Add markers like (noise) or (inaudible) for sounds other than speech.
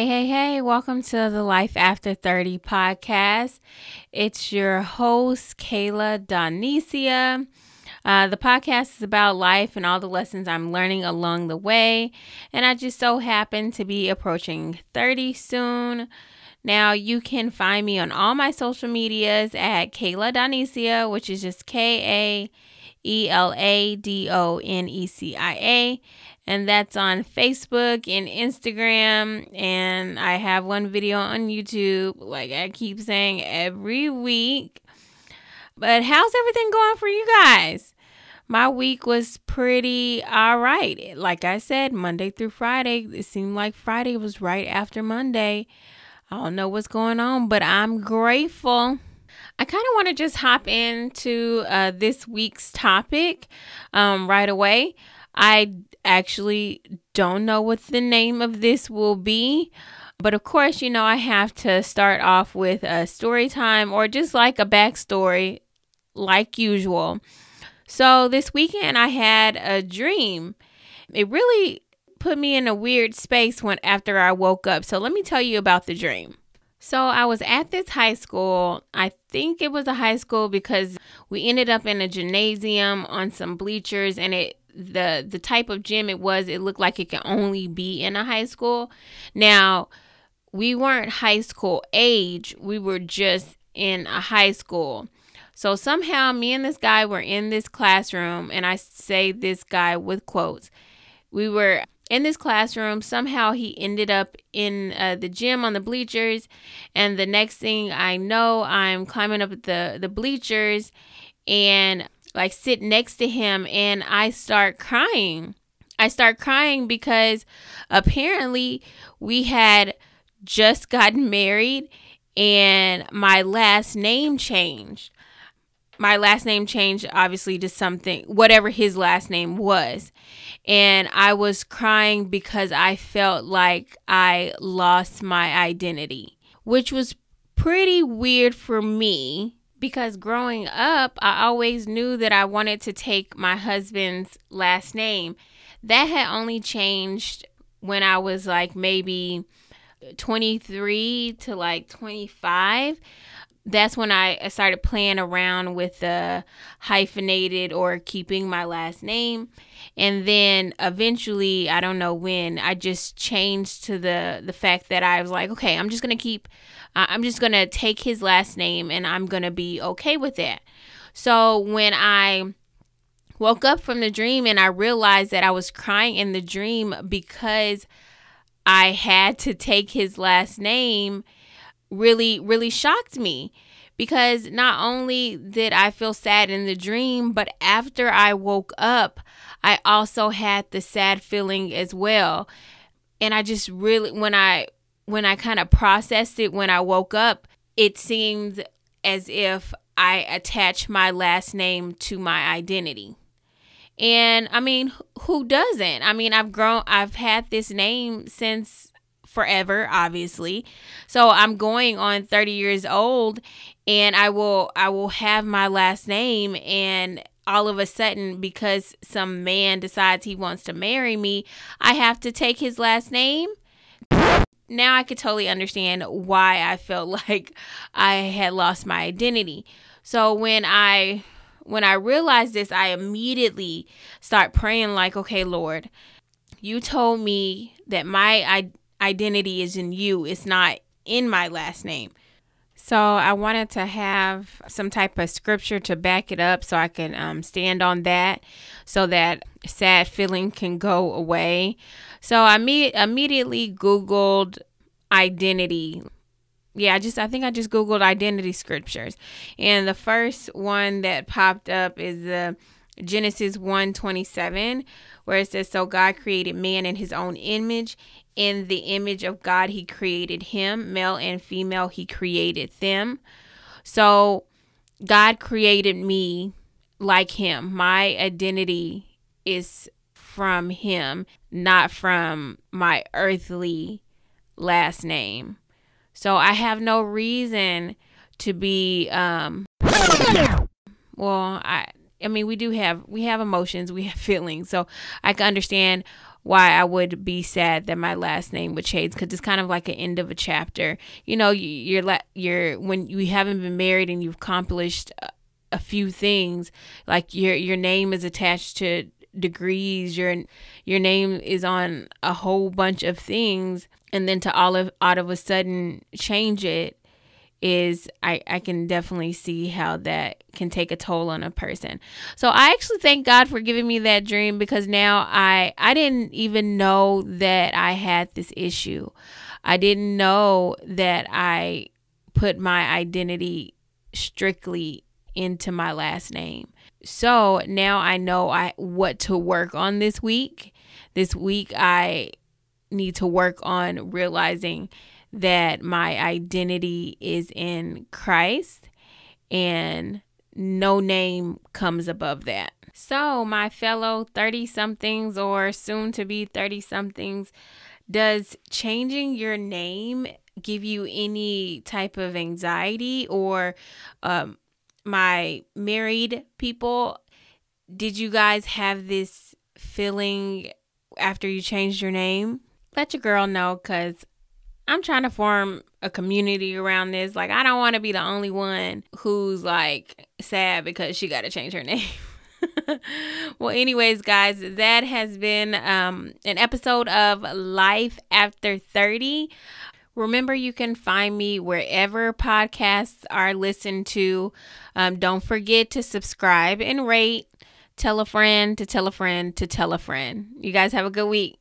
Hey, hey, hey, welcome to the Life After 30 podcast. It's your host, Kaela Donecia. Uh, the podcast is about life and all the lessons I'm learning along the way. And I just so happen to be approaching 30 soon. Now, you can find me on all my social medias at Kaela Donecia, which is just K A E L A D O N E C I A. And that's on Facebook and Instagram. And I have one video on YouTube, like I keep saying every week. But how's everything going for you guys? My week was pretty all right. Like I said, Monday through Friday, it seemed like Friday was right after Monday. I don't know what's going on, but I'm grateful. I kind of want to just hop into uh, this week's topic um, right away. I actually don't know what the name of this will be. But of course, you know, I have to start off with a story time or just like a backstory, like usual. So this weekend, I had a dream. It really put me in a weird space when after I woke up. So let me tell you about the dream. So I was at this high school. I think it was a high school because we ended up in a gymnasium on some bleachers and it the the type of gym it was, it looked like it could only be in a high school. Now, we weren't high school age. We were just in a high school. So somehow me and this guy were in this classroom and I say this guy with quotes. We were in this classroom. Somehow he ended up in uh, the gym on the bleachers. And the next thing I know, I'm climbing up the, the bleachers and like sit next to him and I start crying. I start crying because apparently we had just gotten married and my last name changed my last name changed obviously to something whatever his last name was. And i was crying because i felt like i lost my identity which was pretty weird for me because growing up i always knew that i wanted to take my husband's last name. That had only changed when i was like maybe 23 to like 25 that's when I started playing around with the hyphenated or keeping my last name. And then eventually, I don't know when, I just changed to the the fact that I was like, okay, I'm just going to keep I'm just going to take his last name and I'm going to be okay with that. So, when I woke up from the dream and I realized that I was crying in the dream because I had to take his last name, really, really shocked me because not only did I feel sad in the dream, but after I woke up, I also had the sad feeling as well. And I just really, when I, when I kind of processed it when I woke up, it seemed as if I attached my last name to my identity. And I mean, who doesn't? I mean, I've grown, I've had this name since forever obviously. So i'm going on 30 years old and i will i will have my last name and all of a sudden because some man decides he wants to marry me i have to take his last name. Now i could totally understand why i felt (laughs) like i had lost my identity. So when i when i realized this i immediately start praying like okay lord you told me that my I, identity is in you, it's not in my last name. So I wanted to have some type of scripture to back it up so I can um, stand on that so that sad feeling can go away. So I me- immediately Googled identity. Yeah, I just I think I just Googled identity scriptures. And the first one that popped up is the Genesis 1:27 where it says so God created man in his own image in the image of God, He created him, male and female, He created them. So God created me like Him. My identity is from Him, not from my earthly last name. So I have no reason to be um well, I I mean we do have we have emotions, we have (laughs) feelings. So I can understand why I would be sad that my last name would change because it's kind of like an end of a chapter. You know, you're la- you're when you haven't been married and you've accomplished a, a few things, like your your name is attached to degrees, your your name is on a whole bunch of things, and then to all of out of a sudden change it is I, I can definitely see how that can take a toll on a person. So I actually thank God for giving me that dream because now I I didn't even know that I had this issue. I didn't know that I put my identity strictly into my last name. So now I know I what to work on this week. This week I need to work on realizing that my identity is in Christ and no name comes above that. So, my fellow 30 somethings or soon to be 30 somethings, does changing your name give you any type of anxiety or um, my married people did you guys have this feeling after you changed your name let your girl know because I'm trying to form a community around this. Like, I don't want to be the only one who's like sad because she got to change her (laughs) name. well, anyways, guys, that has been um, an episode of Life After 30. Remember, you can find me wherever podcasts are listened to. Um, don't forget to subscribe and rate. Tell a friend to tell a friend to tell a friend. You guys have a good week.